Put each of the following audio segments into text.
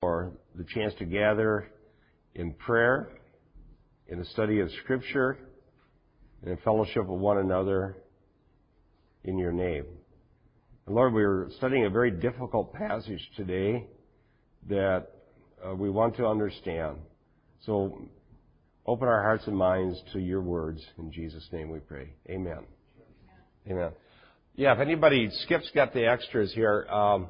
for the chance to gather in prayer, in the study of Scripture, and in fellowship with one another in your name. And Lord, we're studying a very difficult passage today that uh, we want to understand. So open our hearts and minds to your words. In Jesus' name we pray. Amen. Amen. Yeah, if anybody, Skip's got the extras here. Um,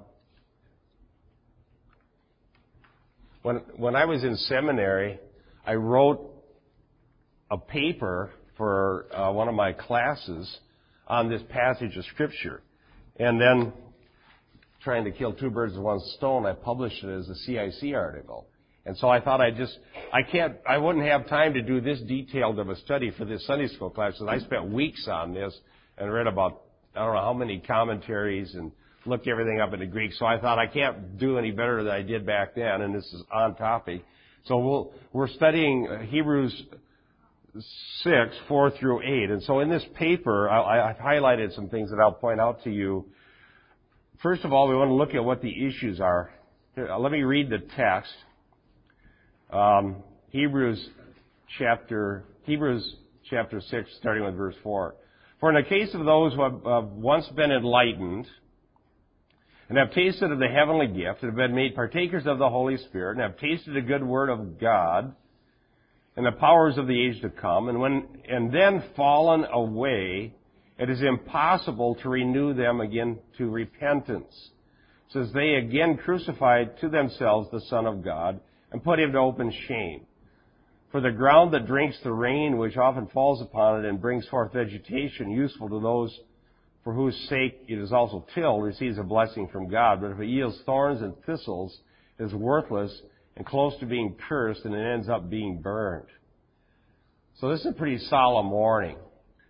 when when I was in seminary, I wrote a paper for uh, one of my classes on this passage of scripture, and then trying to kill two birds with one stone, I published it as a CIC article. And so I thought I just, I can't, I wouldn't have time to do this detailed of a study for this Sunday school class, because I spent weeks on this and read about, I don't know how many commentaries and looked everything up into Greek. So I thought I can't do any better than I did back then, and this is on topic. So we'll, we're studying Hebrews 6, 4 through 8. And so in this paper, I, I've highlighted some things that I'll point out to you. First of all, we want to look at what the issues are. Here, let me read the text. Um, Hebrews chapter, Hebrews chapter 6, starting with verse 4. For in the case of those who have, have once been enlightened, and have tasted of the heavenly gift, and have been made partakers of the Holy Spirit, and have tasted the good word of God, and the powers of the age to come, and when, and then fallen away, it is impossible to renew them again to repentance. Says they again crucified to themselves the Son of God, and put him to open shame. For the ground that drinks the rain which often falls upon it and brings forth vegetation useful to those for whose sake it is also tilled, receives a blessing from God. But if it yields thorns and thistles, it is worthless and close to being cursed, and it ends up being burned. So this is a pretty solemn warning.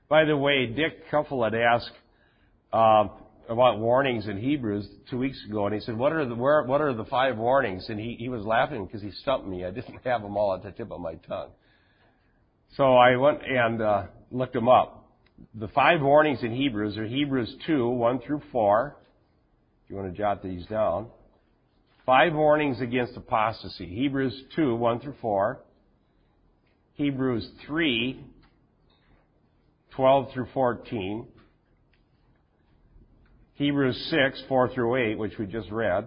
By the way, Dick Kuffel had asked uh, about warnings in Hebrews two weeks ago, and he said, "What are the where, what are the five warnings?" And he he was laughing because he stumped me. I didn't have them all at the tip of my tongue. So I went and uh, looked them up the five warnings in Hebrews are Hebrews 2, 1 through 4. If you want to jot these down. Five warnings against apostasy. Hebrews 2, 1 through 4. Hebrews 3, 12 through 14. Hebrews 6, 4 through 8, which we just read.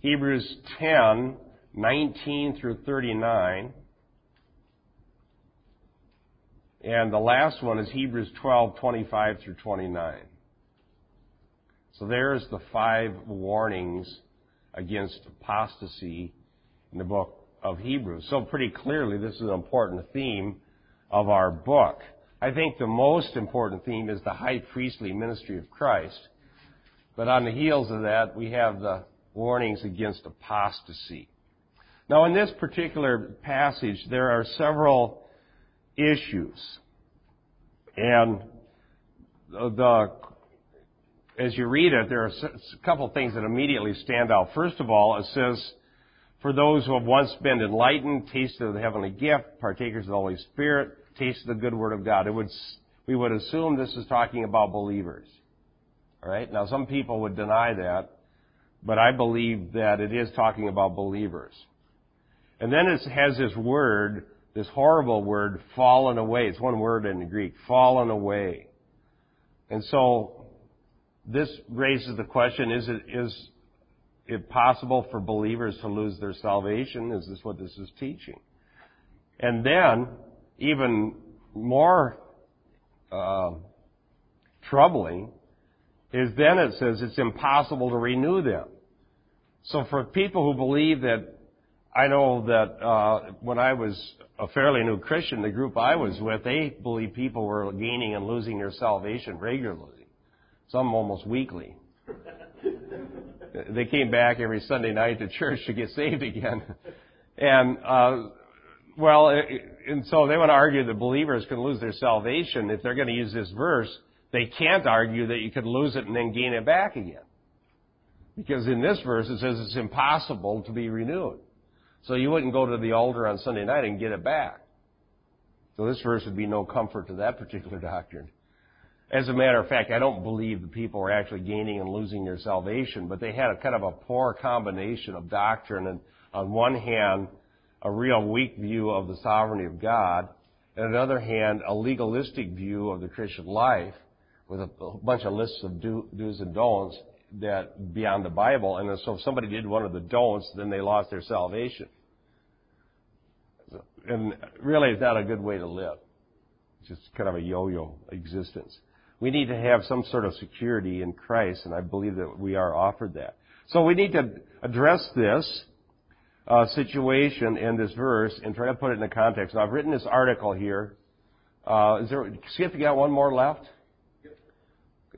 Hebrews 10, 19 through 39. And the last one is Hebrews 12, 25 through 29. So there's the five warnings against apostasy in the book of Hebrews. So pretty clearly, this is an important theme of our book. I think the most important theme is the high priestly ministry of Christ. But on the heels of that, we have the warnings against apostasy. Now, in this particular passage, there are several issues. And the, as you read it, there are a couple of things that immediately stand out. First of all, it says, for those who have once been enlightened, tasted of the heavenly gift, partakers of the Holy Spirit, tasted the good word of God. It would, we would assume this is talking about believers. Alright? Now some people would deny that, but I believe that it is talking about believers. And then it has this word, this horrible word, fallen away. It's one word in the Greek, fallen away. And so, this raises the question, is it, is it possible for believers to lose their salvation? Is this what this is teaching? And then, even more uh, troubling, is then it says it's impossible to renew them. So for people who believe that I know that uh, when I was a fairly new Christian, the group I was with, they believed people were gaining and losing their salvation regularly, some almost weekly. they came back every Sunday night to church to get saved again. And, uh, well, and so they to argue that believers can lose their salvation. If they're going to use this verse, they can't argue that you could lose it and then gain it back again. Because in this verse it says it's impossible to be renewed. So you wouldn't go to the altar on Sunday night and get it back. So this verse would be no comfort to that particular doctrine. As a matter of fact, I don't believe the people were actually gaining and losing their salvation, but they had a kind of a poor combination of doctrine and on one hand, a real weak view of the sovereignty of God, and on the other hand, a legalistic view of the Christian life with a bunch of lists of do, do's and don'ts that beyond the Bible. And so if somebody did one of the don'ts, then they lost their salvation. And really, it's not a good way to live. It's just kind of a yo-yo existence. We need to have some sort of security in Christ, and I believe that we are offered that. So we need to address this uh, situation in this verse and try to put it in the context. Now, I've written this article here. Uh, is there, Skip, you got one more left?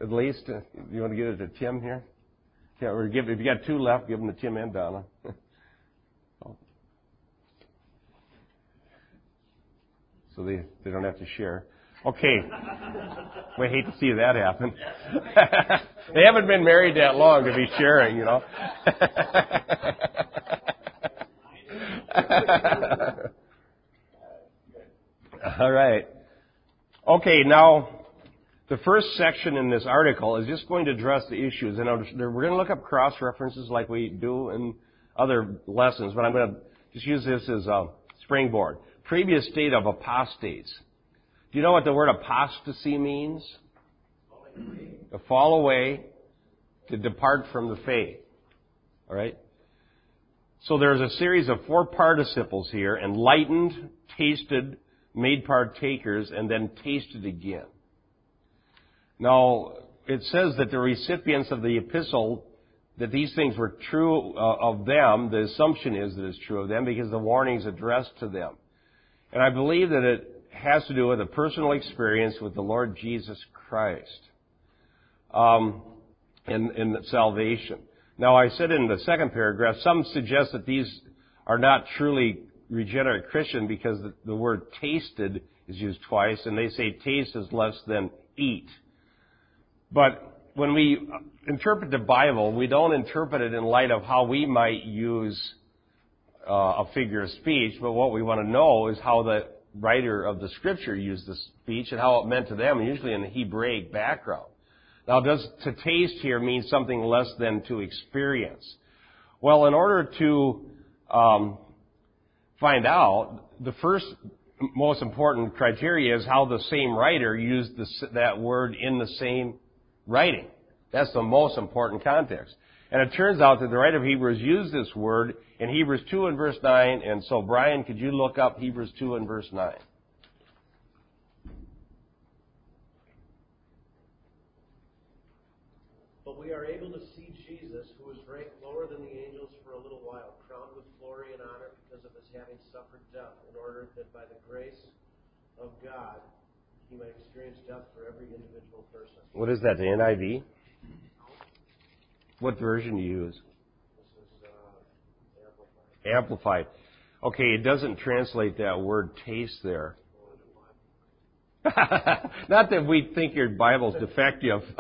At least, uh, you want to give it to Tim here? Yeah, or give, if you got two left, give them to Tim and Donna. so they, they don't have to share. Okay. we hate to see that happen. they haven't been married that long to be sharing, you know. All right. Okay, now the first section in this article is just going to address the issues, and we're going to look up cross references like we do in other lessons, but I'm going to just use this as a springboard. Previous state of apostates. Do you know what the word apostasy means? To fall away, to depart from the faith. All right? So there's a series of four participles here enlightened, tasted, made partakers, and then tasted again. Now, it says that the recipients of the epistle, that these things were true uh, of them. The assumption is that it's true of them because the warning is addressed to them. And I believe that it has to do with a personal experience with the Lord Jesus Christ um, in, in salvation. Now, I said in the second paragraph, some suggest that these are not truly regenerate Christian because the, the word tasted is used twice, and they say taste is less than eat. But when we interpret the Bible, we don't interpret it in light of how we might use uh, a figure of speech, but what we want to know is how the writer of the scripture used the speech and how it meant to them, usually in a Hebraic background. Now, does to taste here mean something less than to experience? Well, in order to um, find out, the first most important criteria is how the same writer used this, that word in the same writing. That's the most important context. And it turns out that the writer of Hebrews used this word in Hebrews 2 and verse 9. And so, Brian, could you look up Hebrews 2 and verse 9? But we are able to see Jesus, who was ranked lower than the angels for a little while, crowned with glory and honor because of his having suffered death, in order that by the grace of God he might experience death for every individual person. What is that, the NIV? What version do you use? This is uh, amplified. Amplified. Okay, it doesn't translate that word taste there. Not that we think your Bible's defective.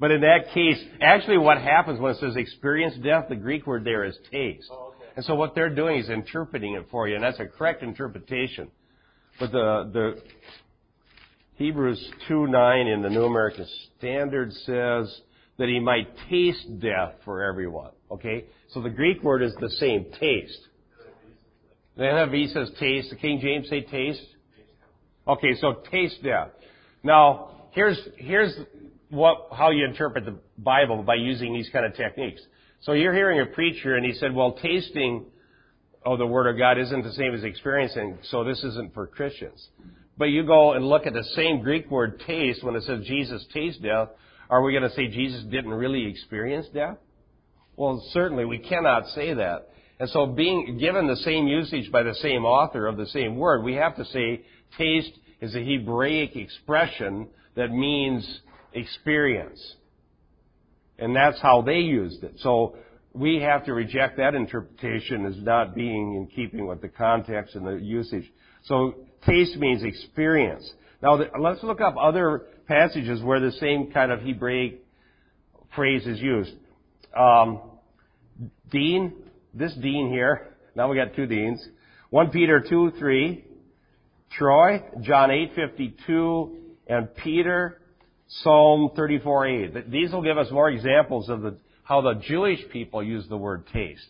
But in that case, actually what happens when it says experience death, the Greek word there is taste. Oh, okay. And so what they're doing is interpreting it for you, and that's a correct interpretation. But the, the Hebrews 2.9 in the New American Standard says that he might taste death for everyone. Okay? So the Greek word is the same, taste. The NIV says taste. The King James say taste. Okay, so taste death. Now, here's, here's what, how you interpret the Bible by using these kind of techniques. So you're hearing a preacher and he said, well, tasting of the Word of God isn't the same as experiencing, so this isn't for Christians. But you go and look at the same Greek word taste when it says Jesus tasted death. Are we going to say Jesus didn't really experience death? Well, certainly we cannot say that. And so being given the same usage by the same author of the same word, we have to say taste is a Hebraic expression that means experience. And that's how they used it. So we have to reject that interpretation as not being in keeping with the context and the usage. So taste means experience. Now let's look up other passages where the same kind of Hebraic phrase is used. Um, Dean, this Dean here, now we got two Deans. 1 Peter 2, 3, Troy, John 8, 52, and Peter, Psalm 34:8. These will give us more examples of the, how the Jewish people use the word taste.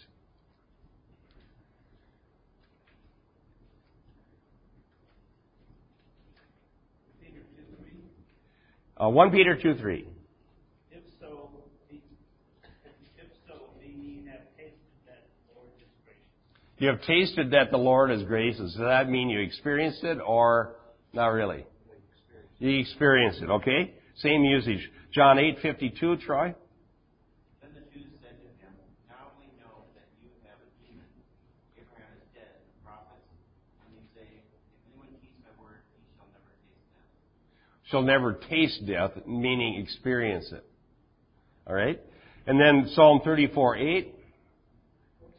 Uh, 1 Peter 2 3. If so, if so, ye have tasted that the Lord is gracious. You have tasted that the Lord is gracious. Does that mean you experienced it or not really? You experienced it, okay? Same usage. John 8:52, Troy. Then the Jews said to him, Now we know that you have a demon. Abraham is dead, and the prophets. And you say, If anyone keeps my word, he shall never taste death. Shall never taste death, meaning experience it. All right? And then Psalm 34 8.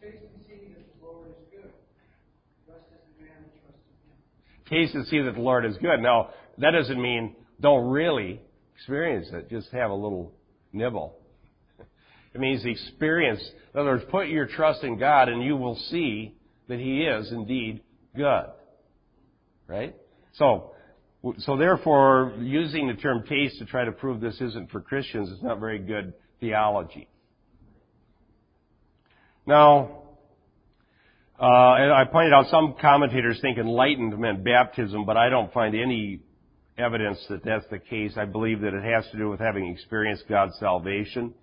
taste and see that the Lord is good. Blessed is the man that in him. Taste and see that the Lord is good. Now, that doesn't mean don't really experience it. Just have a little nibble. It means experience. In other words, put your trust in God and you will see that He is indeed good. Right? So, so therefore, using the term taste to try to prove this isn't for Christians is not very good theology. Now, uh, and I pointed out some commentators think enlightened meant baptism, but I don't find any evidence that that's the case. I believe that it has to do with having experienced God's salvation.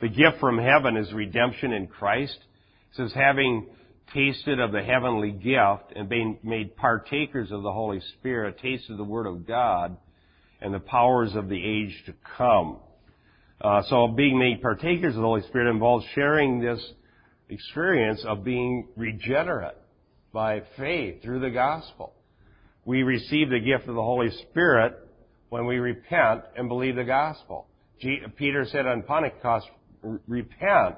The gift from heaven is redemption in Christ. It says having tasted of the heavenly gift and being made partakers of the Holy Spirit, tasted the Word of God and the powers of the age to come. Uh, so being made partakers of the Holy Spirit involves sharing this experience of being regenerate by faith through the gospel. We receive the gift of the Holy Spirit when we repent and believe the gospel. G- Peter said on Pentecost, repent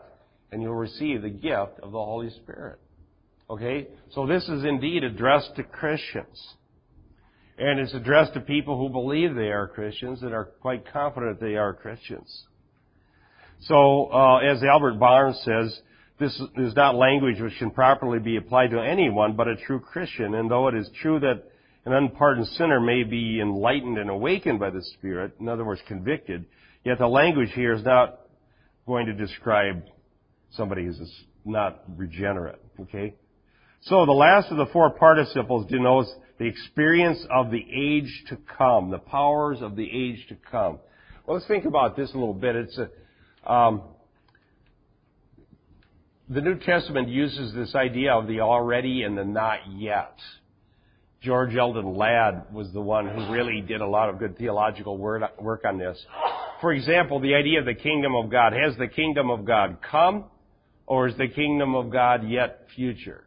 and you'll receive the gift of the Holy Spirit. Okay? So this is indeed addressed to Christians. And it's addressed to people who believe they are Christians and are quite confident they are Christians. So, uh, as Albert Barnes says, this is not language which can properly be applied to anyone but a true Christian. And though it is true that an unpardoned sinner may be enlightened and awakened by the Spirit, in other words, convicted, yet the language here is not going to describe somebody who's not regenerate. Okay? So the last of the four participles denotes the experience of the age to come, the powers of the age to come. Well, let's think about this a little bit. It's a, um, the New Testament uses this idea of the already and the not yet. George Eldon Ladd was the one who really did a lot of good theological work on this. For example, the idea of the kingdom of God. Has the kingdom of God come or is the kingdom of God yet future?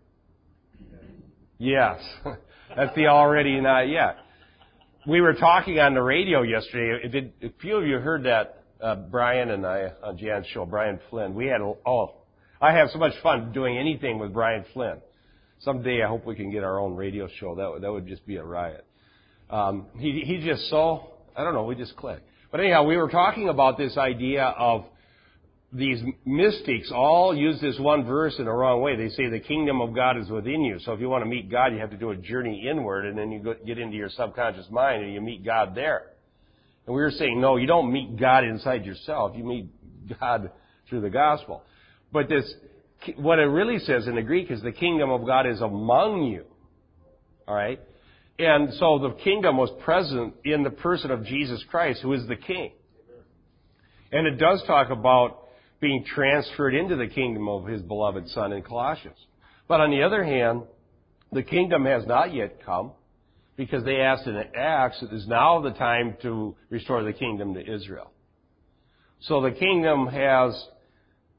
Yes. That's the already not yet. We were talking on the radio yesterday. Did, a few of you heard that uh, Brian and I on Jan's show, Brian Flynn. We had, oh, I have so much fun doing anything with Brian Flynn. Someday I hope we can get our own radio show. That would, that would just be a riot. Um, he, he just so, I don't know, we just clicked. But anyhow, we were talking about this idea of these mystics all use this one verse in the wrong way. They say the kingdom of God is within you. So if you want to meet God, you have to do a journey inward and then you get into your subconscious mind and you meet God there. And we were saying, no, you don't meet God inside yourself. You meet God through the gospel. But this, what it really says in the Greek is the kingdom of God is among you. Alright? And so the kingdom was present in the person of Jesus Christ, who is the king. And it does talk about being transferred into the kingdom of his beloved son in Colossians. But on the other hand, the kingdom has not yet come because they asked in Acts, it is now the time to restore the kingdom to Israel. So the kingdom has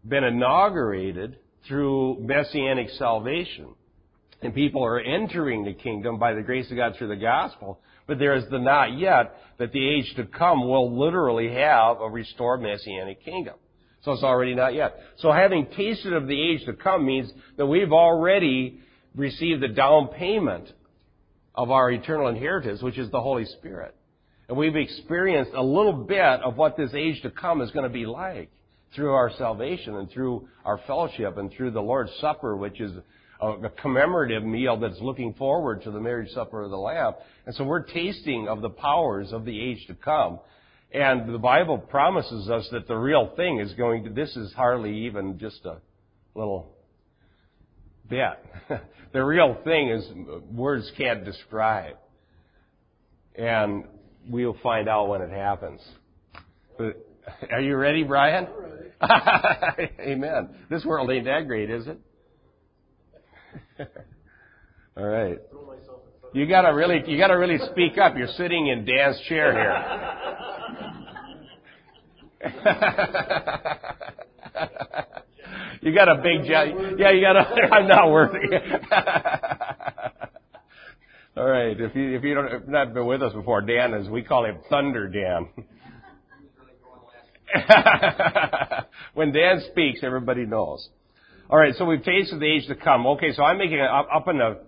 been inaugurated through messianic salvation. And people are entering the kingdom by the grace of God through the gospel. But there is the not yet that the age to come will literally have a restored messianic kingdom. So it's already not yet. So having tasted of the age to come means that we've already received the down payment of our eternal inheritance, which is the Holy Spirit. And we've experienced a little bit of what this age to come is going to be like through our salvation and through our fellowship and through the Lord's Supper, which is a commemorative meal that's looking forward to the marriage supper of the Lamb. And so we're tasting of the powers of the age to come. And the Bible promises us that the real thing is going to, this is hardly even just a little bit. the real thing is words can't describe. And we'll find out when it happens. But are you ready, Brian? ready. Amen. This world ain't that great, is it? All right. You gotta really, you gotta really speak up. You're sitting in Dan's chair here. you got a big job. Yeah, you got a, I'm not worthy. All right. If you, if you don't, if not been with us before, Dan is, we call him Thunder Dan. when Dan speaks, everybody knows. All right, so we've tasted the age to come. Okay, so I'm making a, up, up in the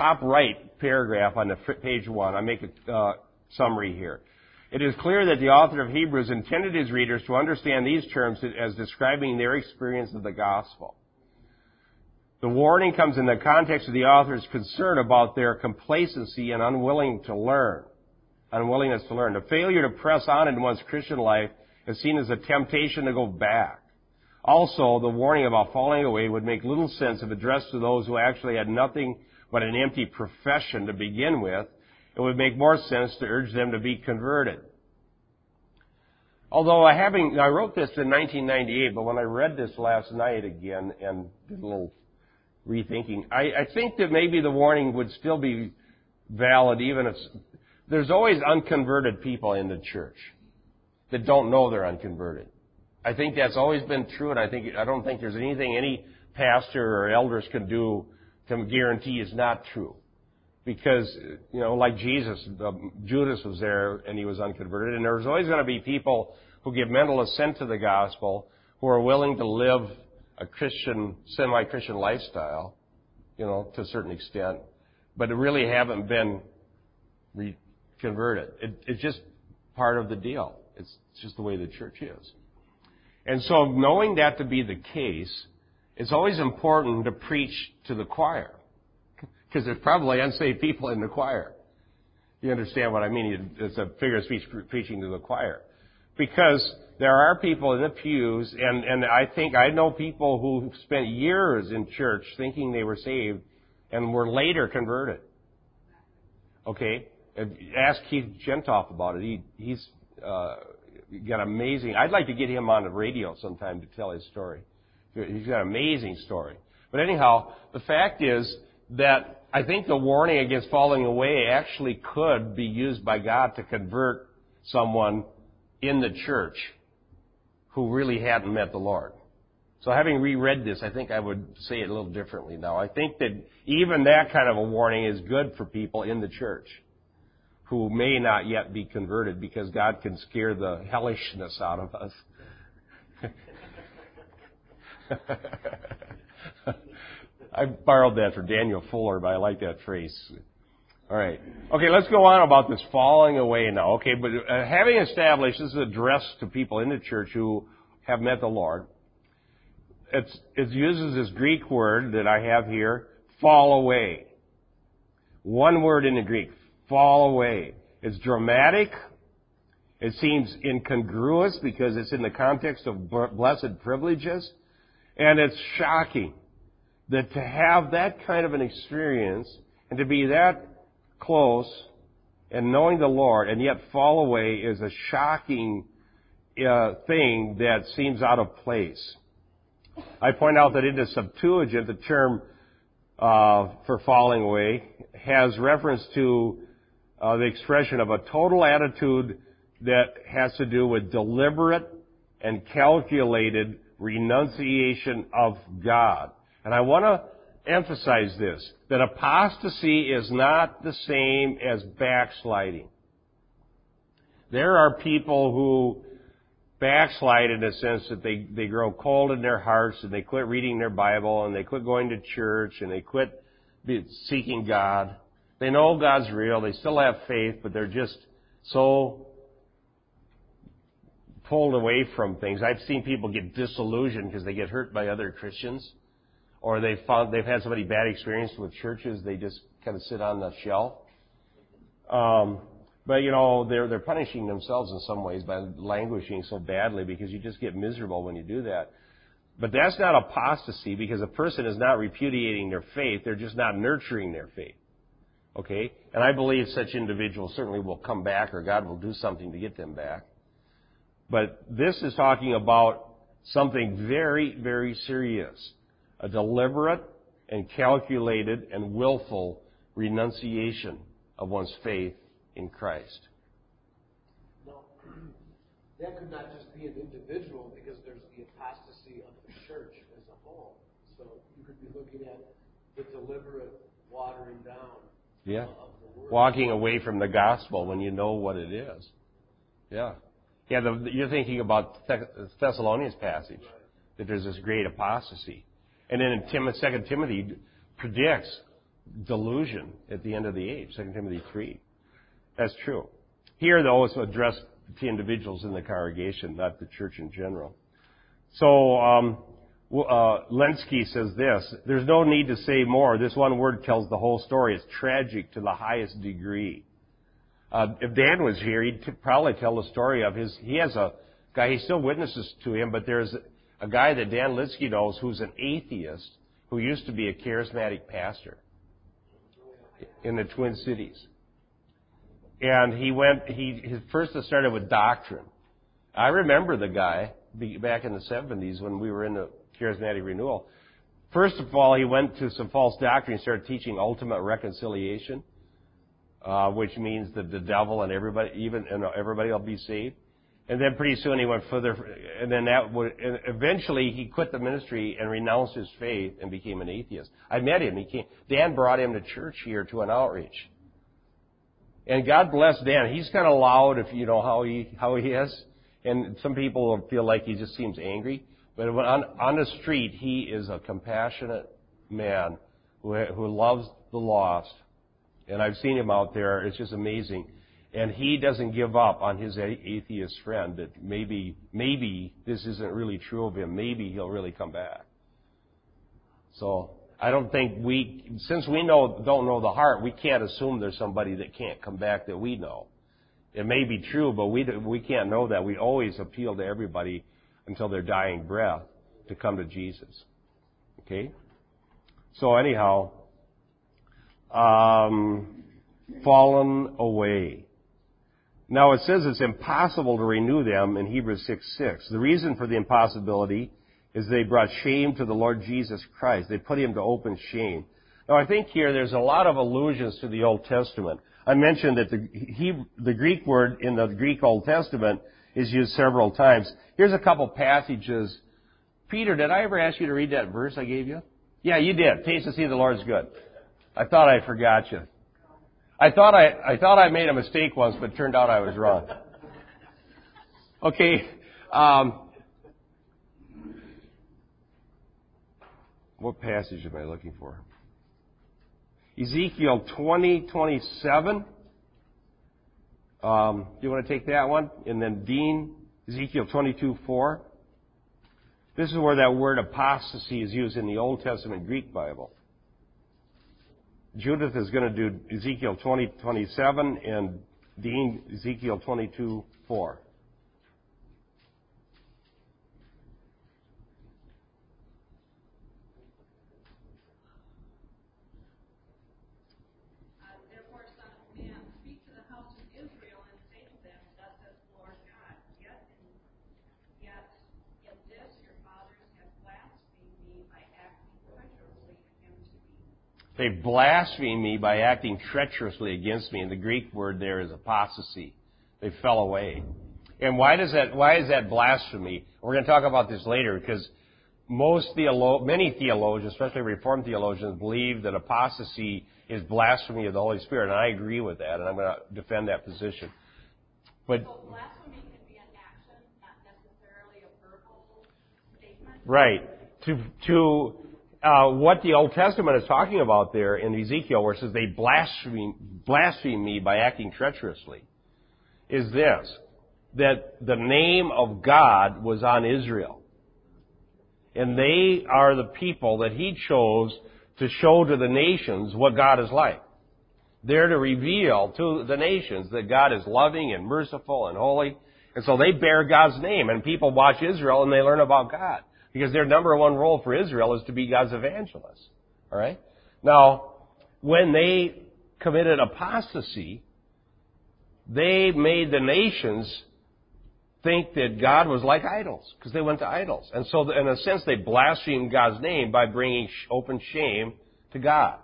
top right paragraph on the page one. I make a uh, summary here. It is clear that the author of Hebrews intended his readers to understand these terms as describing their experience of the gospel. The warning comes in the context of the author's concern about their complacency and unwilling to learn, unwillingness to learn. The failure to press on in one's Christian life is seen as a temptation to go back. Also, the warning about falling away would make little sense if addressed to those who actually had nothing but an empty profession to begin with. It would make more sense to urge them to be converted. Although I having, I wrote this in 1998, but when I read this last night again and did a little rethinking, I, I think that maybe the warning would still be valid even if there's always unconverted people in the church that don't know they're unconverted. I think that's always been true, and I think I don't think there's anything any pastor or elders can do to guarantee is not true. Because you know, like Jesus, Judas was there and he was unconverted, and there's always going to be people who give mental assent to the gospel who are willing to live a Christian, semi-Christian lifestyle, you know, to a certain extent, but really haven't been re- converted. It, it's just part of the deal. It's just the way the church is. And so knowing that to be the case, it's always important to preach to the choir. Because there's probably unsaved people in the choir. You understand what I mean? It's a figure of speech preaching to the choir. Because there are people in the pews, and, and I think I know people who spent years in church thinking they were saved and were later converted. Okay? Ask Keith Gentoff about it. He, he's uh, got amazing. I'd like to get him on the radio sometime to tell his story. He's got an amazing story. But anyhow, the fact is that I think the warning against falling away actually could be used by God to convert someone in the church who really hadn't met the Lord. So having reread this, I think I would say it a little differently now. I think that even that kind of a warning is good for people in the church who may not yet be converted because God can scare the hellishness out of us. I borrowed that from Daniel Fuller, but I like that phrase. All right. Okay, let's go on about this falling away now. Okay, but uh, having established this is addressed to people in the church who have met the Lord. It's, it uses this Greek word that I have here, fall away. One word in the Greek, fall away. It's dramatic. It seems incongruous because it's in the context of blessed privileges. And it's shocking that to have that kind of an experience and to be that close and knowing the Lord and yet fall away is a shocking uh, thing that seems out of place. I point out that in the Septuagint, the term uh, for falling away has reference to uh, the expression of a total attitude that has to do with deliberate and calculated renunciation of God. And I want to emphasize this, that apostasy is not the same as backsliding. There are people who backslide in the sense that they, they grow cold in their hearts and they quit reading their Bible and they quit going to church and they quit seeking God. They know God's real. They still have faith, but they're just so pulled away from things. I've seen people get disillusioned because they get hurt by other Christians. or they found they've had somebody bad experience with churches, they just kind of sit on the shelf. Um, but you know, they're they're punishing themselves in some ways by languishing so badly because you just get miserable when you do that. But that's not apostasy because a person is not repudiating their faith; they're just not nurturing their faith. Okay, and I believe such individuals certainly will come back, or God will do something to get them back. But this is talking about something very, very serious a deliberate and calculated and willful renunciation of one's faith in Christ. No, that could not just be an individual because there's the apostasy of the church as a whole. So you could be looking at the deliberate watering down Yeah. of the word. Walking away from the gospel when you know what it is. Yeah. Yeah, the, you're thinking about the Thessalonians passage, that there's this great apostasy. And then in Tim, 2 Timothy predicts delusion at the end of the age, 2 Timothy 3. That's true. Here, though, it's addressed to individuals in the congregation, not the church in general. So, um, uh, Lenski says this, there's no need to say more. This one word tells the whole story. It's tragic to the highest degree. Uh, if Dan was here, he'd t- probably tell the story of his, he has a guy, he still witnesses to him, but there's a guy that Dan Linsky knows who's an atheist who used to be a charismatic pastor in the Twin Cities. And he went, he, his first started with doctrine. I remember the guy back in the 70s when we were in the charismatic renewal. First of all, he went to some false doctrine and started teaching ultimate reconciliation, Uh, which means that the devil and everybody, even and everybody will be saved. And then pretty soon he went further, and then that would, and eventually he quit the ministry and renounced his faith and became an atheist. I met him. He came, Dan brought him to church here to an outreach. And God bless Dan. He's kind of loud if you know how he, how he is. And some people feel like he just seems angry. But on, on the street, he is a compassionate man who, who loves the lost. And I've seen him out there. It's just amazing. And he doesn't give up on his atheist friend that maybe, maybe this isn't really true of him. Maybe he'll really come back. So I don't think we, since we know, don't know the heart, we can't assume there's somebody that can't come back that we know. It may be true, but we, we can't know that. We always appeal to everybody until their dying breath to come to Jesus. Okay? So anyhow, um, fallen away. Now it says it's impossible to renew them in Hebrews 6 6. The reason for the impossibility is they brought shame to the Lord Jesus Christ. They put him to open shame. Now I think here there's a lot of allusions to the Old Testament. I mentioned that the, he, the Greek word in the Greek Old Testament is used several times. Here's a couple passages. Peter, did I ever ask you to read that verse I gave you? Yeah, you did. Taste and see the Lord's good. I thought I forgot you. I thought I, I thought I made a mistake once, but turned out I was wrong. Okay. Um, what passage am I looking for? Ezekiel 20, 27. Um, do you want to take that one? And then Dean, Ezekiel 22, 4. This is where that word apostasy is used in the Old Testament Greek Bible. Judith is going to do Ezekiel 20, 27 and Dean Ezekiel 22, 4. Therefore, son of man, speak to the house of Israel and say to them, Thus says the Lord God, yet in, yet in this your fathers have blasphemed me by acting treacherously against me. They blaspheme me by acting treacherously against me. And the Greek word there is apostasy. They fell away. And why does that, why is that blasphemy? We're going to talk about this later because most theolo- many theologians, especially Reformed theologians, believe that apostasy is blasphemy of the Holy Spirit. And I agree with that, and I'm going to defend that position. But So blasphemy can be an action, not necessarily a verbal statement. Right. To, to uh, what the Old Testament is talking about there in Ezekiel, where it says they blaspheme, blaspheme me by acting treacherously, is this that the name of God was on Israel. And they are the people that he chose to show to the nations what God is like. They're to reveal to the nations that God is loving and merciful and holy. And so they bear God's name and people watch Israel and they learn about God. Because their number one role for Israel is to be God's evangelist. Alright? Now, when they committed apostasy, they made the nations think that God was like idols because they went to idols. And so, in a sense, they blasphemed God's name by bringing open shame to God.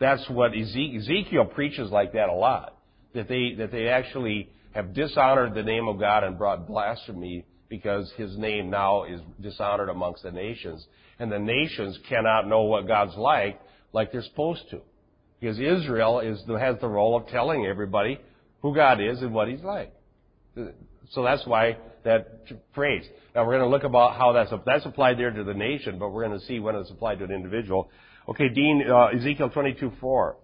That's what Ezekiel preaches like that a lot. That they, that they actually have dishonored the name of God and brought blasphemy because his name now is dishonored amongst the nations. And the nations cannot know what God's like like they're supposed to. Because Israel is, has the role of telling everybody who God is and what He's like. So that's why that phrase. Now we're going to look about how that's that's applied there to the nation, but we're going to see when it's applied to an individual. Okay, Dean, uh, Ezekiel 22, 4.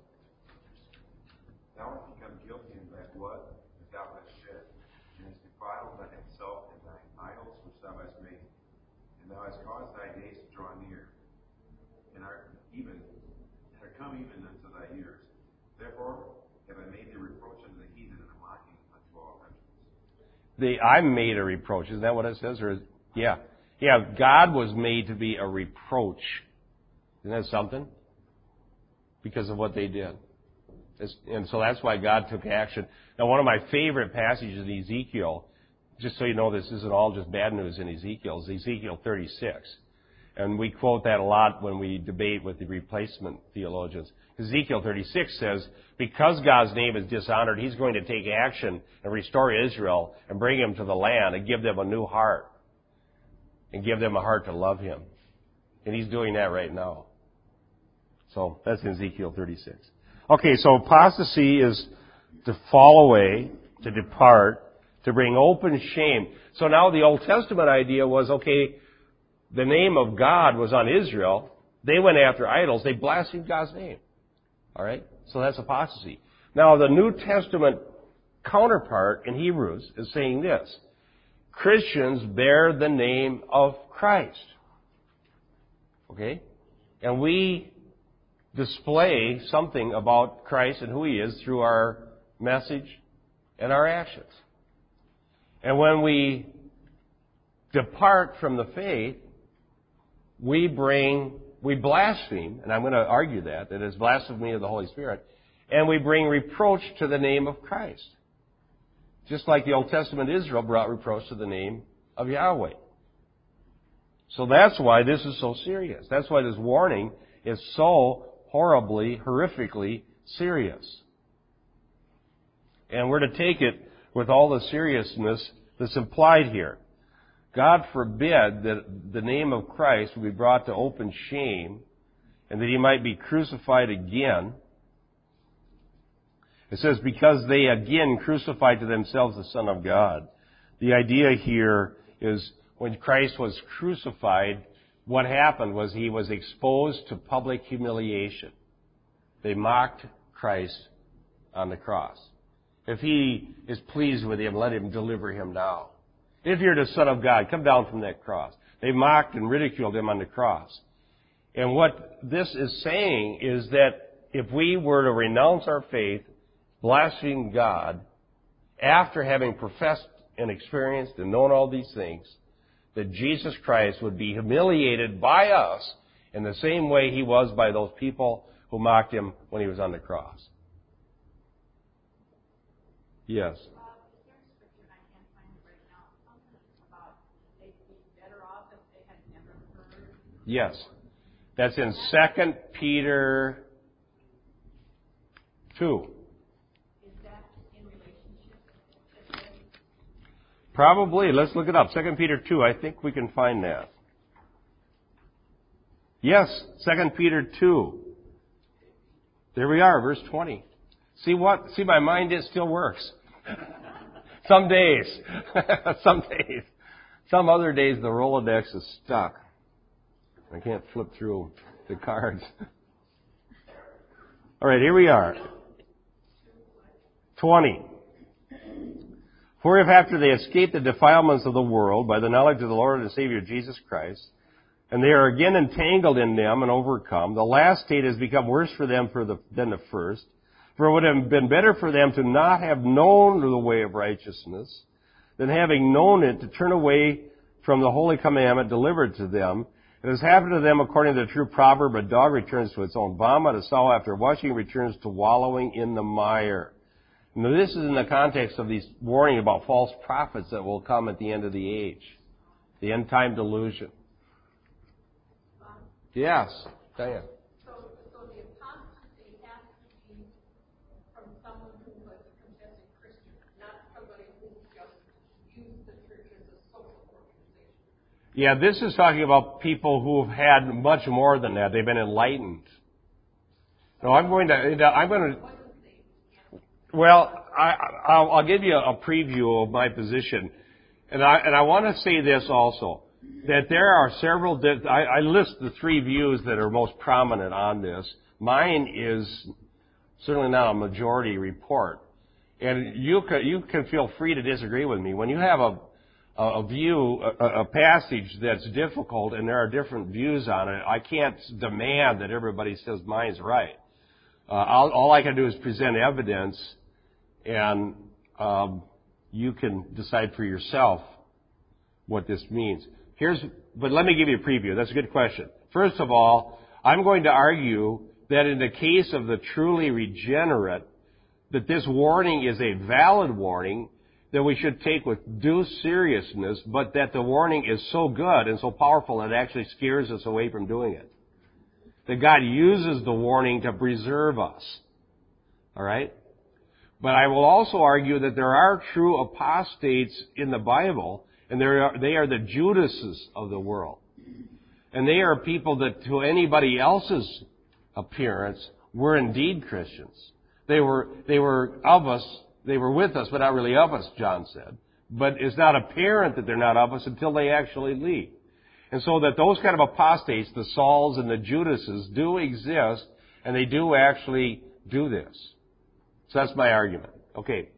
Thou hast become guilty in thy blood that thou hast shed, and hast defiled thyself and thine idols which thou hast made. And thou hast caused thy days to draw near, and are even come even unto thy years. Therefore have I made thee reproach unto the heathen and a mocking unto all countries. The I'm made a reproach. Isn't that what it says? Or is, yeah, yeah. God was made to be a reproach. Isn't that something? Because of what they did. And so that's why God took action. Now, one of my favorite passages in Ezekiel, just so you know this isn't all just bad news in Ezekiel, is Ezekiel 36. And we quote that a lot when we debate with the replacement theologians. Ezekiel 36 says, because God's name is dishonored, He's going to take action and restore Israel and bring them to the land and give them a new heart. And give them a heart to love Him. And He's doing that right now. So that's in Ezekiel 36. Okay, so apostasy is to fall away, to depart, to bring open shame. So now the Old Testament idea was, okay, the name of God was on Israel. They went after idols. They blasphemed God's name. Alright? So that's apostasy. Now the New Testament counterpart in Hebrews is saying this. Christians bear the name of Christ. Okay? And we display something about Christ and who He is through our message and our actions. And when we depart from the faith, we bring, we blaspheme, and I'm going to argue that, that is blasphemy of the Holy Spirit, and we bring reproach to the name of Christ. Just like the Old Testament Israel brought reproach to the name of Yahweh. So that's why this is so serious. That's why this warning is so horribly, horrifically serious. And we're to take it with all the seriousness that's implied here. God forbid that the name of Christ would be brought to open shame and that he might be crucified again. It says, because they again crucified to themselves the Son of God. The idea here is when Christ was crucified, what happened was he was exposed to public humiliation. They mocked Christ on the cross. If he is pleased with him, let him deliver him now. If you're the Son of God, come down from that cross. They mocked and ridiculed him on the cross. And what this is saying is that if we were to renounce our faith, blaspheme God, after having professed and experienced and known all these things, that Jesus Christ would be humiliated by us in the same way he was by those people who mocked him when he was on the cross. Yes. Bob, is there a scripture, and I can't find it right now, something about they'd be better off if they had never heard? Yes. That's in 2 Peter 2. Is that in relationship? Probably. Let's look it up. 2 Peter 2. I think we can find that. Yes, 2 Peter 2. There we are, verse 20. See what? See, my mind, it still works. Some days. Some days. Some other days the Rolodex is stuck. I can't flip through the cards. All right, here we are. 20. For if after they escape the defilements of the world by the knowledge of the Lord and Savior Jesus Christ, and they are again entangled in them and overcome, the last state has become worse for them for the, than the first. For it would have been better for them to not have known the way of righteousness than having known it to turn away from the holy commandment delivered to them. It has happened to them according to the true proverb, a dog returns to its own vomit, a sow after washing returns to wallowing in the mire. Now this is in the context of these warning about false prophets that will come at the end of the age. The end time delusion. Yes, Diane. So, so the apostasy has to be from someone who was a confessing Christian, not somebody who just used the church as a social organization. Yeah, this is talking about people who have had much more than that. They've been enlightened. No, I'm going to, I'm going to, well, I, I'll, I'll give you a preview of my position. And I, and I want to say this also, that there are several, I, I list the three views that are most prominent on this. Mine is certainly not a majority report. And you can, you can feel free to disagree with me. When you have a, a view, a, passage that's difficult and there are different views on it, I can't demand that everybody says mine's right. Uh, all, all I can do is present evidence and um, you can decide for yourself what this means. Here's, but let me give you a preview. That's a good question. First of all, I'm going to argue that in the case of the truly regenerate, that this warning is a valid warning that we should take with due seriousness, but that the warning is so good and so powerful that it actually scares us away from doing it. That God uses the warning to preserve us. Alright? But I will also argue that there are true apostates in the Bible, and they are, they are the Judases of the world. And they are people that to anybody else's appearance were indeed Christians. They were, they were of us, they were with us, but not really of us, John said. But it's not apparent that they're not of us until they actually leave. And so that those kind of apostates, the Sauls and the Judases, do exist, and they do actually do this. So that's my argument. Okay.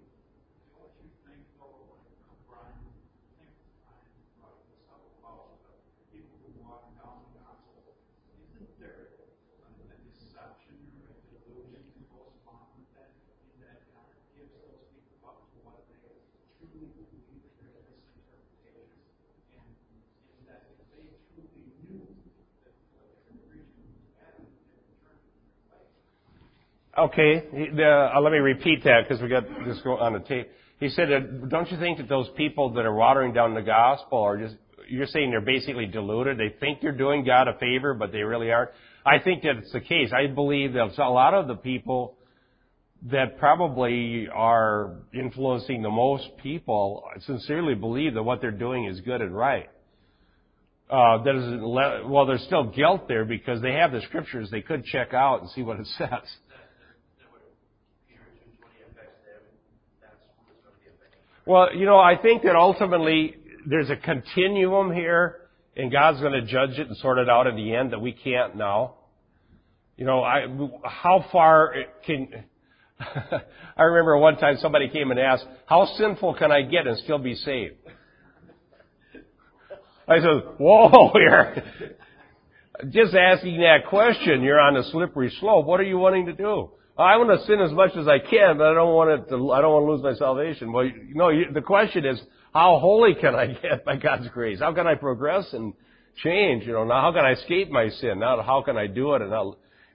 Okay, the, uh, let me repeat that because we got this on the tape. He said, that, don't you think that those people that are watering down the gospel are just, you're saying they're basically deluded? They think they're doing God a favor, but they really aren't? I think that it's the case. I believe that a lot of the people that probably are influencing the most people sincerely believe that what they're doing is good and right. Uh, that is, well, there's still guilt there because they have the scriptures they could check out and see what it says. Well, you know, I think that ultimately there's a continuum here, and God's going to judge it and sort it out in the end that we can't know. You know, I, how far can, I remember one time somebody came and asked, how sinful can I get and still be saved? I said, whoa, here. Just asking that question, you're on a slippery slope. What are you wanting to do? I want to sin as much as I can, but I don't want it to, I don't want to lose my salvation. Well, you know, the question is, how holy can I get by God's grace? How can I progress and change? You know, now how can I escape my sin? Now how can I do it? And,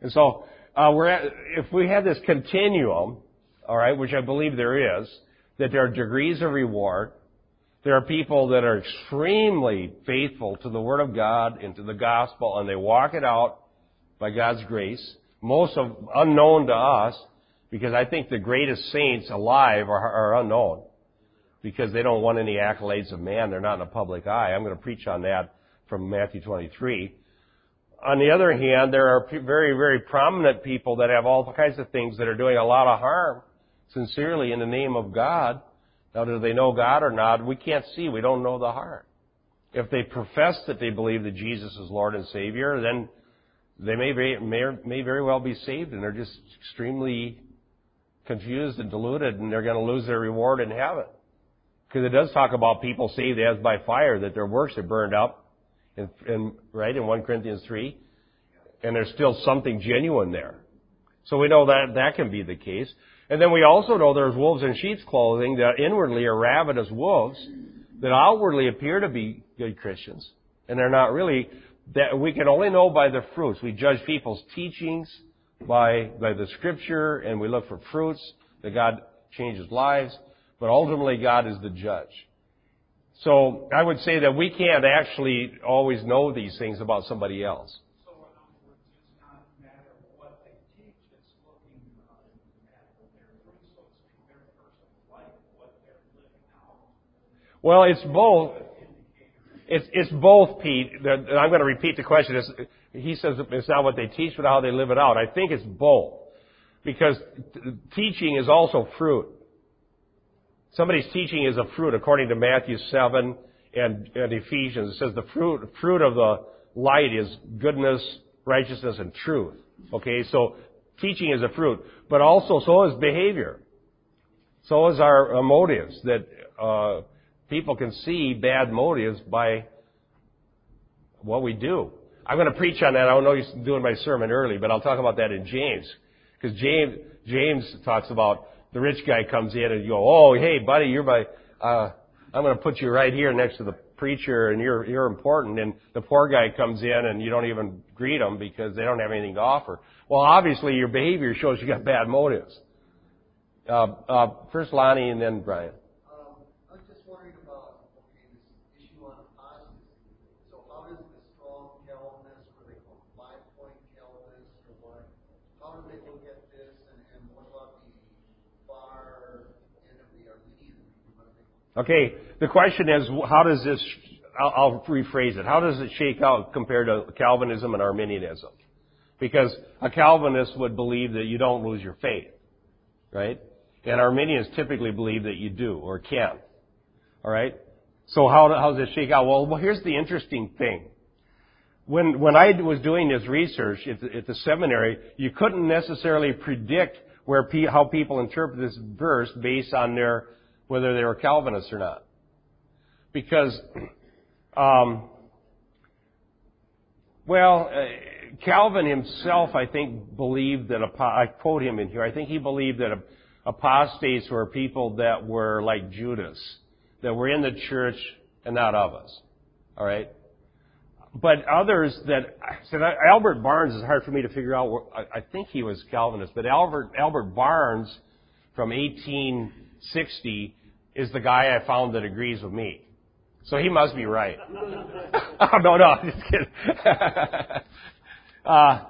and so, uh, we're at, if we have this continuum, alright, which I believe there is, that there are degrees of reward, there are people that are extremely faithful to the Word of God and to the gospel, and they walk it out by God's grace most of unknown to us, because I think the greatest saints alive are, are unknown, because they don't want any accolades of man. They're not in the public eye. I'm going to preach on that from Matthew 23. On the other hand, there are very, very prominent people that have all kinds of things that are doing a lot of harm, sincerely, in the name of God. Now, do they know God or not? We can't see. We don't know the heart. If they profess that they believe that Jesus is Lord and Savior, then they may very, well be saved and they're just extremely confused and deluded and they're going to lose their reward in heaven. Because it does talk about people saved as by fire, that their works are burned up, in, in, right, in 1 Corinthians 3. And there's still something genuine there. So we know that that can be the case. And then we also know there's wolves in sheep's clothing that inwardly are ravenous wolves that outwardly appear to be good Christians. And they're not really, that we can only know by the fruits. We judge people's teachings by, by the scripture and we look for fruits that God changes lives. But ultimately God is the judge. So I would say that we can't actually always know these things about somebody else. So in other words, it's not a matter of what they teach, it's looking at their fruits, so to speak, their personal life, what they're living out. Well, it's both. It's, it's both, Pete. I'm going to repeat the question. It's, he says it's not what they teach, but how they live it out. I think it's both. Because teaching is also fruit. Somebody's teaching is a fruit, according to Matthew 7 and, and Ephesians. It says the fruit, fruit of the light is goodness, righteousness, and truth. Okay, so teaching is a fruit. But also, so is behavior. So is our uh, motives. That uh, people can see bad motives by what we do. I'm going to preach on that. I don't know you're doing my sermon early, but I'll talk about that in James. Because James, James talks about the rich guy comes in and you go, oh, hey, buddy, you're my, uh, I'm going to put you right here next to the preacher and you're, you're important. And the poor guy comes in and you don't even greet him because they don't have anything to offer. Well, obviously your behavior shows you got bad motives. Uh, uh, first Lonnie and then Brian. Um, I was just wondering about, okay, this issue on apostasy. So how does the strong Calvinists, what they call five-point Calvinists, or what, how do they look at this, and, and what about the far end of the Arminian? What do they Okay, the question is, how does this, I'll, rephrase it, how does it shake out compared to Calvinism and Arminianism? Because a Calvinist would believe that you don't lose your faith, right? And Arminians typically believe that you do, or can. Alright? So how, how does it shake out? Well, well, here's the interesting thing. When, when I was doing this research at the, at the seminary, you couldn't necessarily predict where how people interpret this verse based on their whether they were Calvinists or not, because um, well, uh, Calvin himself, I think, believed that I quote him in here. I think he believed that apostates were people that were like Judas, that were in the church and not of us. All right. But others that said Albert Barnes is hard for me to figure out. I, think he was Calvinist, but Albert Albert Barnes from 1860 is the guy I found that agrees with me. So he must be right. no, no, I'm just kidding. uh,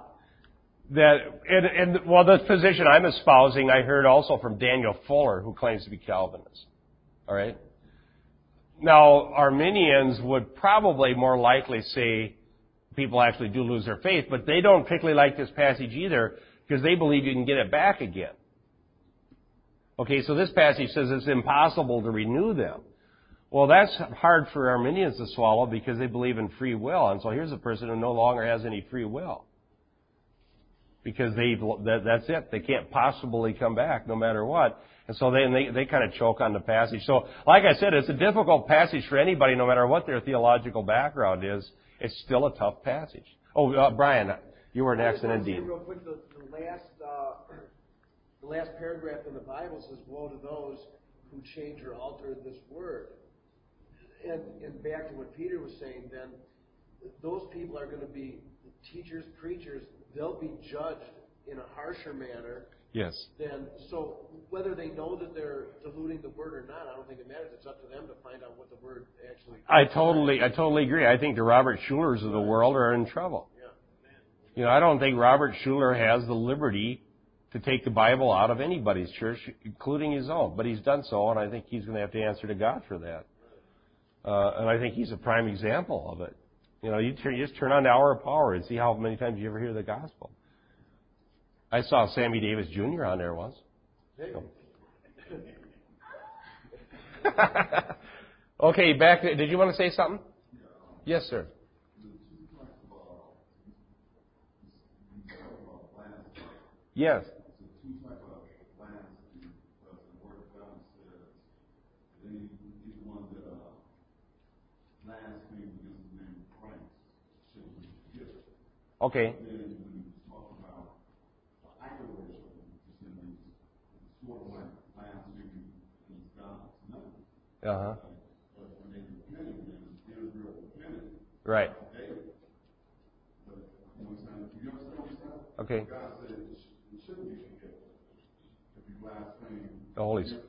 that and, and well, the position I'm espousing, I heard also from Daniel Fuller, who claims to be Calvinist. All right. Now, Arminians would probably more likely say people actually do lose their faith, but they don't particularly like this passage either because they believe you can get it back again. Okay, so this passage says it's impossible to renew them. Well, that's hard for Arminians to swallow because they believe in free will. And so here's a person who no longer has any free will. Because they, that, that's it. They can't possibly come back no matter what. And so they, they, they kind of choke on the passage. So, like I said, it's a difficult passage for anybody no matter what their theological background is. It's still a tough passage. Oh, uh, Brian, you were next and. Real quick, the, the last, uh, the last paragraph in the Bible says, woe to those who change or alter this word. And, and back to what Peter was saying then, those people are gonna be teachers, preachers, they'll be judged in a harsher manner Yes. than, so whether they know that they're diluting the word or not, I don't think it matters. It's up to them to find out what the word actually. I totally, I totally agree. I think the Robert Schullers of the world are in trouble. Yeah. You know, I don't think Robert Schuller has the liberty to take the Bible out of anybody's church, including his own. But he's done so, and I think he's going to have to answer to God for that. Uh, and I think he's a prime example of it. You know, you, turn, you just turn on the hour of power and see how many times you ever hear the gospel. I saw Sammy Davis Jr. on there once. okay, back. To, did you want to say something? Yes, sir. Yes. two type of plans the, the word of God says. They, people Okay. When you talk about idol you said it's sort of like blaspheming against God's name. Uh huh. But when they repented, then Israel repented. Right. David. But you understand, you understand what I'm saying? Okay. God said it sh- it shouldn't be forgiven if you blaspheme The Holy against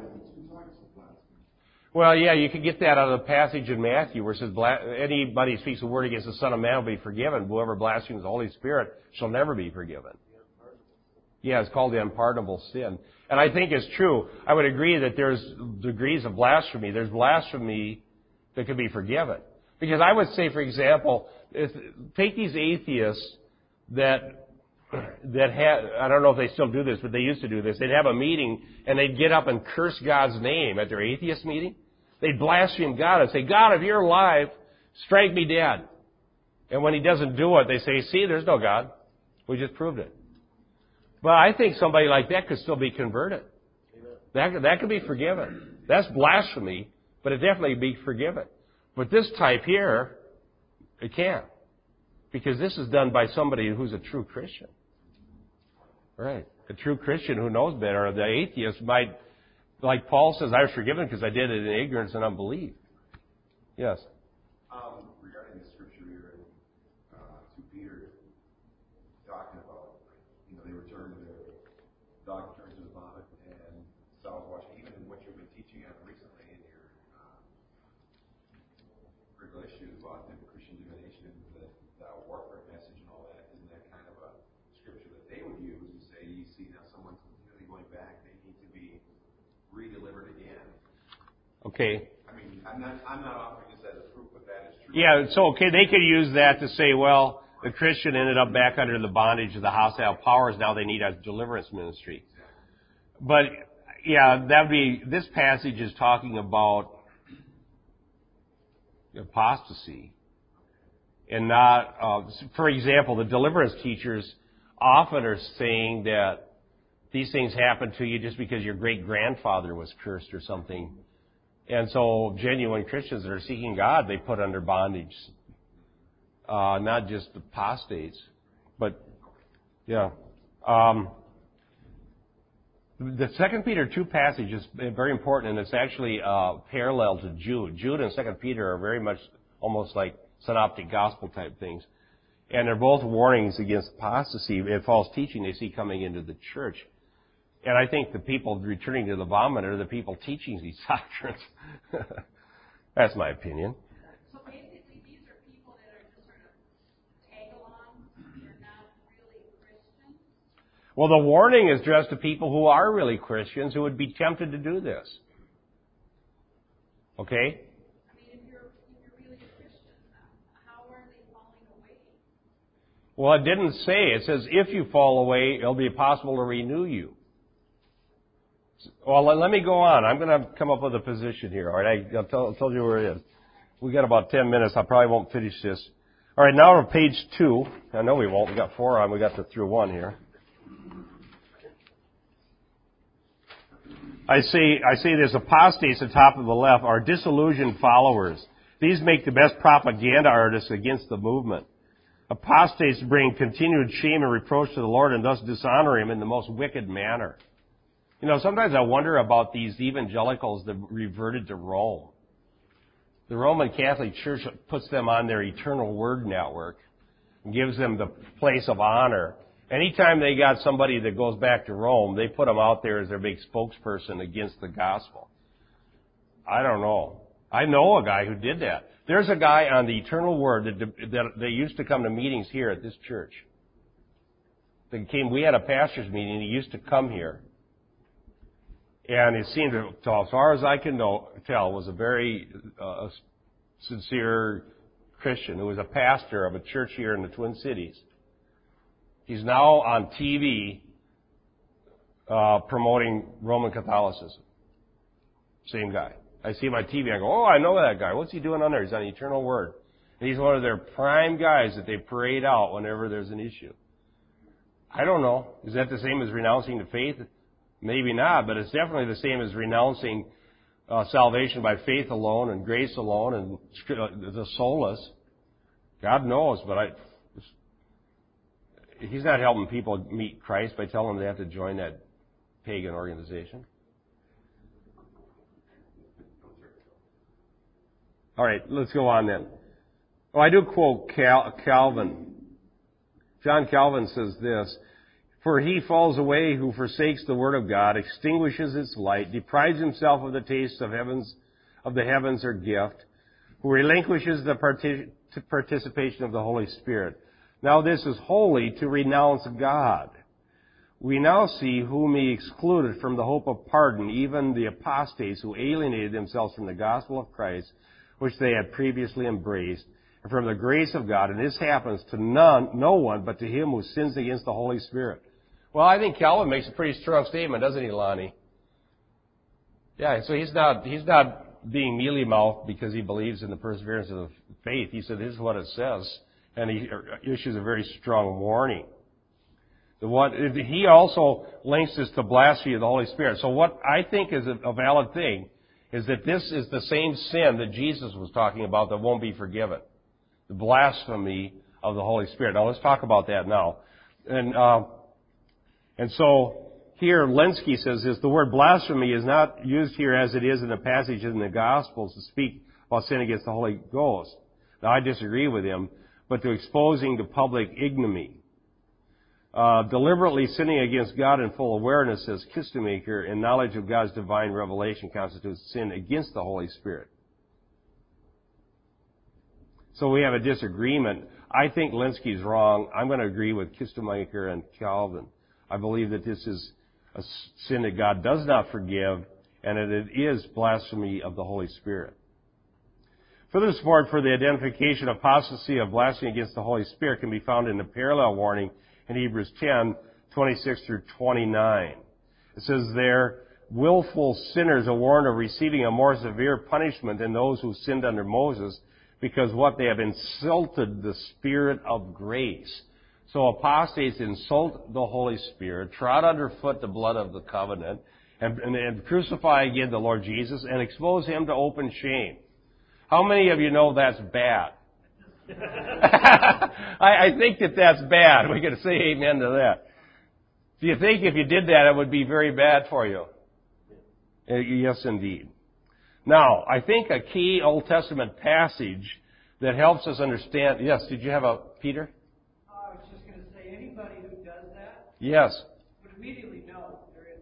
the Well, yeah, you could get that out of the passage in Matthew where it says, "Bla- anybody who speaks a word against the Son of Man will be forgiven. Whoever blasphemes the Holy Spirit shall never be forgiven. Yeah, it's called the unpardonable sin. And I think it's true. I would agree that there's degrees of blasphemy. There's blasphemy that can be forgiven. Because I would say, for example, if, take these atheists that that had I don't know if they still do this, but they used to do this. They'd have a meeting and they'd get up and curse God's name at their atheist meeting. They'd blaspheme God and say, God, if you're alive, strike me dead. And when he doesn't do it, they say, see, there's no God. We just proved it. But I think somebody like that could still be converted. That, that could be forgiven. That's blasphemy, but it definitely be forgiven. But this type here, it can't. Because this is done by somebody who's a true Christian. Right. A true Christian who knows better. The atheist might, like Paul says, I was forgiven because I did it in ignorance and unbelief. Yes. Um, regarding the scripture here in uh, 2 Peter, talking about, you know, they returned to their dog returns to the vomit, and so I was watching, even in what you've been teaching on recently in your uh, regular issues about the Christian divination, the, the warfare message and all that, isn't that kind of a scripture that they would use and say, you see now someone's continually going back, they need to be re-delivered again. Okay. I mean, I'm not, I'm not offering this as a proof, but that is true. Yeah, so okay, they could use that to say, well, the Christian ended up back under the bondage of the hostile powers. Now they need a deliverance ministry. But yeah, that'd be this passage is talking about apostasy, and not. Uh, for example, the deliverance teachers often are saying that these things happen to you just because your great grandfather was cursed or something. And so genuine Christians that are seeking God, they put under bondage. Uh, not just apostates, but, yeah. Um, the Second Peter 2 passage is very important and it's actually, uh, parallel to Jude. Jude and Second Peter are very much almost like synoptic gospel type things. And they're both warnings against apostasy and false teaching they see coming into the church. And I think the people returning to the vomit are the people teaching these doctrines. That's my opinion. So basically, these are people that are just sort of tag-along, they're not really Christians. Well, the warning is addressed to people who are really Christians who would be tempted to do this. Okay? I mean, if you're, if you're really a Christian, how are they falling away? Well, it didn't say. It says if you fall away, it'll be possible to renew you. Well, let, me go on. I'm going to come up with a position here. All right, I, I told, told you where it is. We got about ten minutes. I probably won't finish this. All right, now we're on page two. I know we won't. We got four on. We got to through one here. I see, I see there's apostates at the top of the left are disillusioned followers. These make the best propaganda artists against the movement. Apostates bring continued shame and reproach to the Lord and thus dishonor Him in the most wicked manner. You know, sometimes I wonder about these evangelicals that reverted to Rome. The Roman Catholic Church puts them on their eternal word network and gives them the place of honor. Anytime they got somebody that goes back to Rome, they put them out there as their big spokesperson against the gospel. I don't know. I know a guy who did that. There's a guy on the eternal word that, that, that used to come to meetings here at this church. That came, we had a pastor's meeting, he used to come here. And it seemed, to, as far as I can know, tell, was a very uh, sincere Christian who was a pastor of a church here in the Twin Cities. He's now on TV uh, promoting Roman Catholicism. Same guy. I see on TV. I go, oh, I know that guy. What's he doing on there? He's on Eternal Word. And he's one of their prime guys that they parade out whenever there's an issue. I don't know. Is that the same as renouncing the faith? Maybe not, but it's definitely the same as renouncing uh, salvation by faith alone and grace alone and uh, the solas. God knows, but I, He's not helping people meet Christ by telling them they have to join that pagan organization. All right, let's go on then. Oh, I do quote Cal- Calvin. John Calvin says this, For he falls away who forsakes the word of God, extinguishes its light, deprives himself of the taste of heavens, of the heavens or gift, who relinquishes the partic- participation of the Holy Spirit. Now this is wholly to renounce God. We now see whom he excluded from the hope of pardon, even the apostates who alienated themselves from the gospel of Christ, which they had previously embraced, and from the grace of God. And this happens to none, no one but to him who sins against the Holy Spirit. Well, I think Calvin makes a pretty strong statement, doesn't he, Lonnie? Yeah, so he's not, he's not being mealy mouthed because he believes in the perseverance of faith. He said, this is what it says. And he issues a very strong warning. The one, he also links this to blasphemy of the Holy Spirit. So what I think is a valid thing is that this is the same sin that Jesus was talking about that won't be forgiven. The blasphemy of the Holy Spirit. Now let's talk about that now. And, uh, and so here Lenski says this, the word blasphemy is not used here as it is in the passage in the Gospels to speak about sin against the Holy Ghost. Now I disagree with him, but to exposing to public ignominy. Uh, deliberately sinning against God in full awareness, says Kistemaker, and knowledge of God's divine revelation constitutes sin against the Holy Spirit. So we have a disagreement. I think Lenski's wrong. I'm going to agree with Kistemaker and Calvin. I believe that this is a sin that God does not forgive and that it is blasphemy of the Holy Spirit. Further support for the identification of apostasy of blasphemy against the Holy Spirit can be found in the parallel warning in Hebrews 10, 26 through 29. It says there, willful sinners are warned of receiving a more severe punishment than those who sinned under Moses because what they have insulted the Spirit of grace. So apostates insult the Holy Spirit, trod underfoot the blood of the covenant, and, and, and crucify again the Lord Jesus and expose Him to open shame. How many of you know that's bad? I, I think that that's bad. We can say amen to that. Do you think if you did that, it would be very bad for you? Uh, yes, indeed. Now, I think a key Old Testament passage that helps us understand. Yes, did you have a Peter? I was just going to say, anybody who does that Yes. would immediately know there is.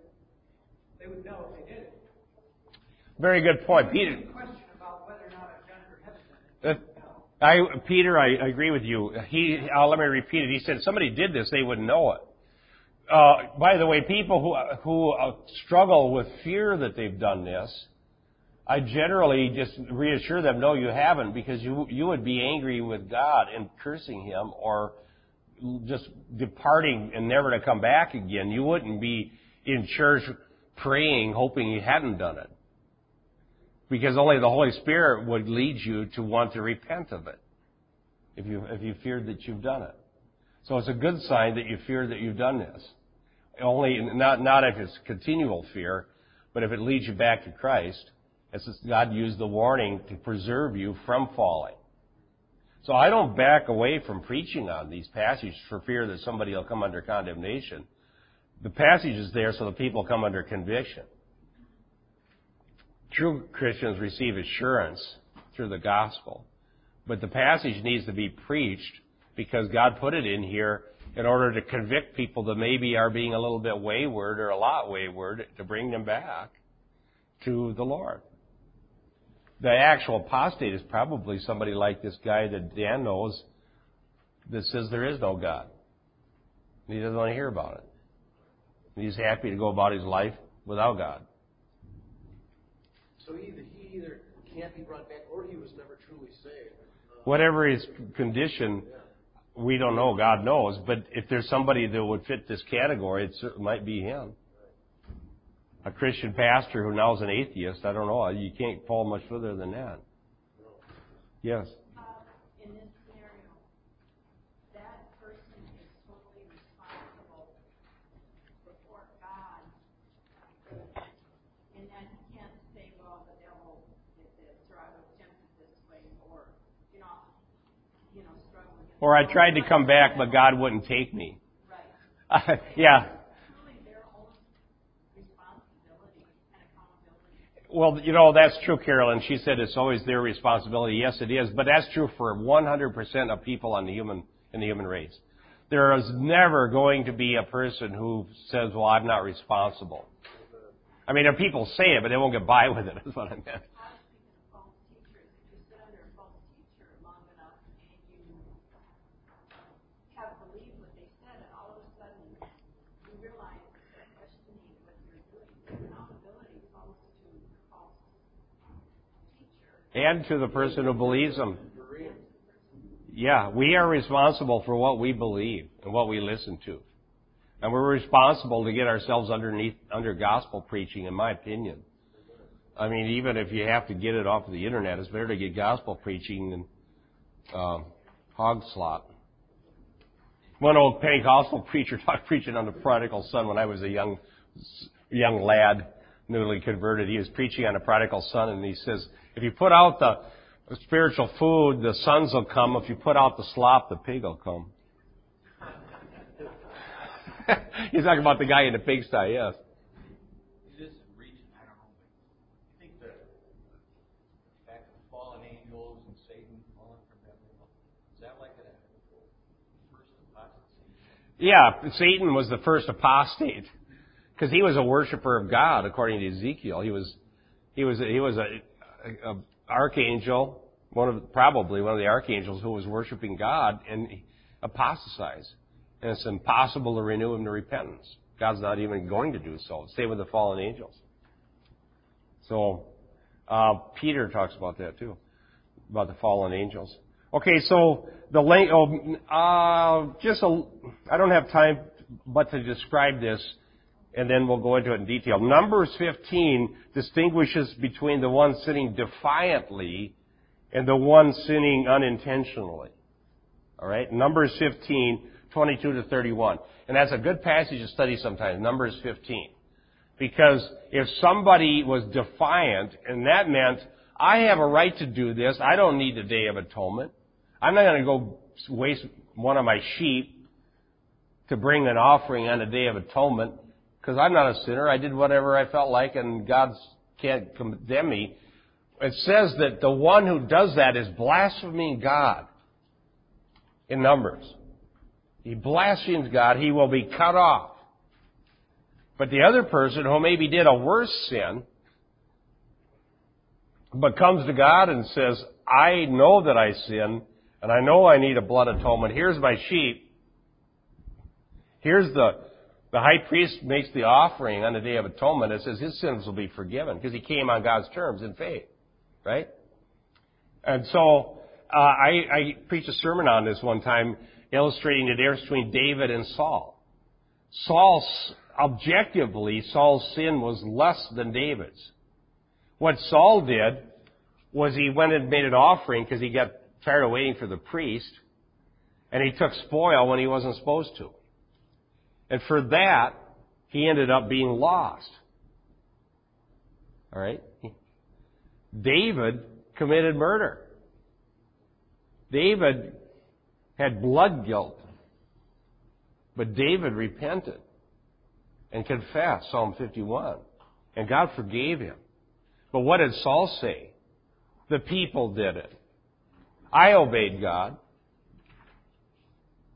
They would know if they did it. Very good point, Peter. would be a question about whether or not I've done it or haven't done it. I, Peter, I agree with you. He, uh, let me repeat it. He said if somebody did this, they wouldn't know it. Uh, by the way, people who who uh, struggle with fear that they've done this, I generally just reassure them, no, you haven't, because you you would be angry with God and cursing Him, or just departing and never to come back again. You wouldn't be in church praying, hoping you hadn't done it, because only the Holy Spirit would lead you to want to repent of it, if you if you feared that you've done it. So it's a good sign that you fear that you've done this. Only not not if it's continual fear, but if it leads you back to Christ. Just God used the warning to preserve you from falling. So I don't back away from preaching on these passages for fear that somebody will come under condemnation. The passage is there so that people come under conviction. True Christians receive assurance through the gospel. But the passage needs to be preached because God put it in here in order to convict people that maybe are being a little bit wayward or a lot wayward to bring them back to the Lord. The actual apostate is probably somebody like this guy that Dan knows that says there is no God. He doesn't want to hear about it. He's happy to go about his life without God. So either he either can't be brought back or he was never truly saved. Uh, Whatever his condition, we don't know. God knows. But if there's somebody that would fit this category, it might be him. A Christian pastor who now is an atheist, I don't know. You can't fall much further than that. Yes. In this scenario, that person is totally responsible before God. And then he can't say, well, the devil did this, or I was this way, or, you know, you know, struggle Or I tried to come back, but God wouldn't take me. Right. yeah. Truly their own responsibility and accountability. Well, you know, that's true, Carolyn. She said it's always their responsibility. Yes, it is. But that's true for 100% of people on the human, in the human race. There is never going to be a person who says, well, I'm not responsible. I mean, people say it, but they won't get by with it, is what I meant. I was thinking of false teachers. If you sit under a false teacher long enough and you have believed what they said, and all of a sudden you realize that they're questioning what you're doing, the accountability falls to the false teacher. And to the person who believes them. Yeah, we are responsible for what we believe and what we listen to. And we're responsible to get ourselves underneath, under gospel preaching, in my opinion. I mean, even if you have to get it off of the internet, it's better to get gospel preaching than uh, hog slop. One old Pentecostal preacher talked preaching on the prodigal son when I was a young, young lad, newly converted. He was preaching on the prodigal son, and he says, if you put out the spiritual food, the sons will come. If you put out the slop, the pig will come. He's talking about the guy in the pigsty, yes. It is reaching, I don't know, but I think the, the fact of fallen angels and Satan falling from heaven, is that like a first apostasy? Yeah, Satan was the first apostate because he was a worshiper of God, according to Ezekiel. He was, he was, he was a, a, a archangel, one of probably one of the archangels who was worshiping God and apostatized. And it's impossible to renew him to repentance. God's not even going to do so. Same with the fallen angels. So, uh, Peter talks about that too, about the fallen angels. Okay, so the length, oh, uh, just a, I don't have time but to describe this, and then we'll go into it in detail. Numbers 15 distinguishes between the one sinning defiantly and the one sinning unintentionally. Alright? Numbers 15 22 to 31. And that's a good passage to study sometimes, Numbers 15. Because if somebody was defiant, and that meant, I have a right to do this, I don't need the Day of Atonement. I'm not going to go waste one of my sheep to bring an offering on the Day of Atonement, because I'm not a sinner. I did whatever I felt like, and God can't condemn me. It says that the one who does that is blaspheming God in Numbers he blasphemes God, he will be cut off. But the other person who maybe did a worse sin, but comes to God and says, I know that I sin, and I know I need a blood atonement. Here's my sheep. Here's the, the high priest makes the offering on the Day of Atonement. It says his sins will be forgiven because he came on God's terms in faith. Right? And so, uh, I, I preached a sermon on this one time illustrating the difference between David and Saul. Saul's, objectively, Saul's sin was less than David's. What Saul did was he went and made an offering because he got tired of waiting for the priest, and he took spoil when he wasn't supposed to. And for that, he ended up being lost. Alright? David committed murder. David had blood guilt. But David repented and confessed, Psalm 51. And God forgave him. But what did Saul say? The people did it. I obeyed God.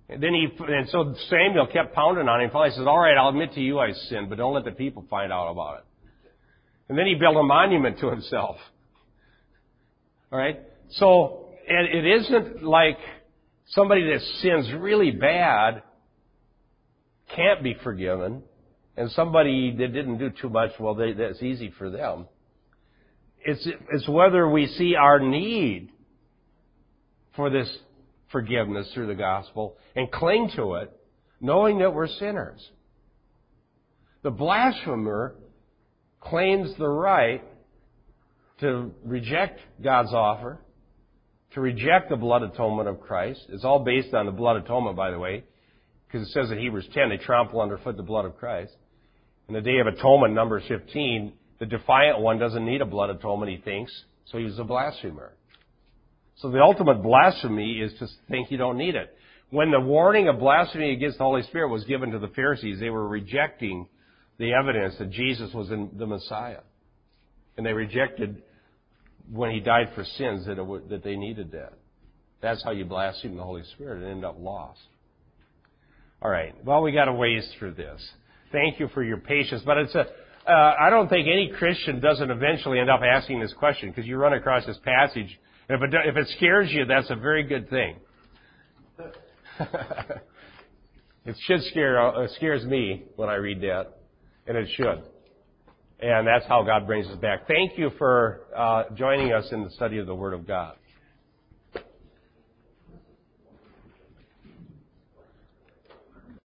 And then he, and so Samuel kept pounding on him. Finally says, all right, I'll admit to you I sinned, but don't let the people find out about it. And then he built a monument to himself. All right? So, and it isn't like somebody that sins really bad can't be forgiven, and somebody that didn't do too much, well, they, that's easy for them. It's, it's whether we see our need for this forgiveness through the gospel and cling to it, knowing that we're sinners. The blasphemer claims the right to reject God's offer to reject the blood atonement of Christ. It's all based on the blood atonement, by the way, because it says in Hebrews 10 they trample underfoot the blood of Christ. In the Day of Atonement, Numbers 15, the defiant one doesn't need a blood atonement, he thinks, so he's a blasphemer. So the ultimate blasphemy is to think you don't need it. When the warning of blasphemy against the Holy Spirit was given to the Pharisees, they were rejecting the evidence that Jesus was the Messiah. And they rejected when he died for sins that, that they needed that. That's how you blaspheme the Holy Spirit and end up lost. All right. Well, we got a ways through this. Thank you for your patience. But it's a, uh, I don't think any Christian doesn't eventually end up asking this question because you run across this passage. If it, if it scares you, that's a very good thing. it should scare, uh, it scares me when I read that. And it should. And that's how God brings us back. Thank you for uh, joining us in the study of the Word of God.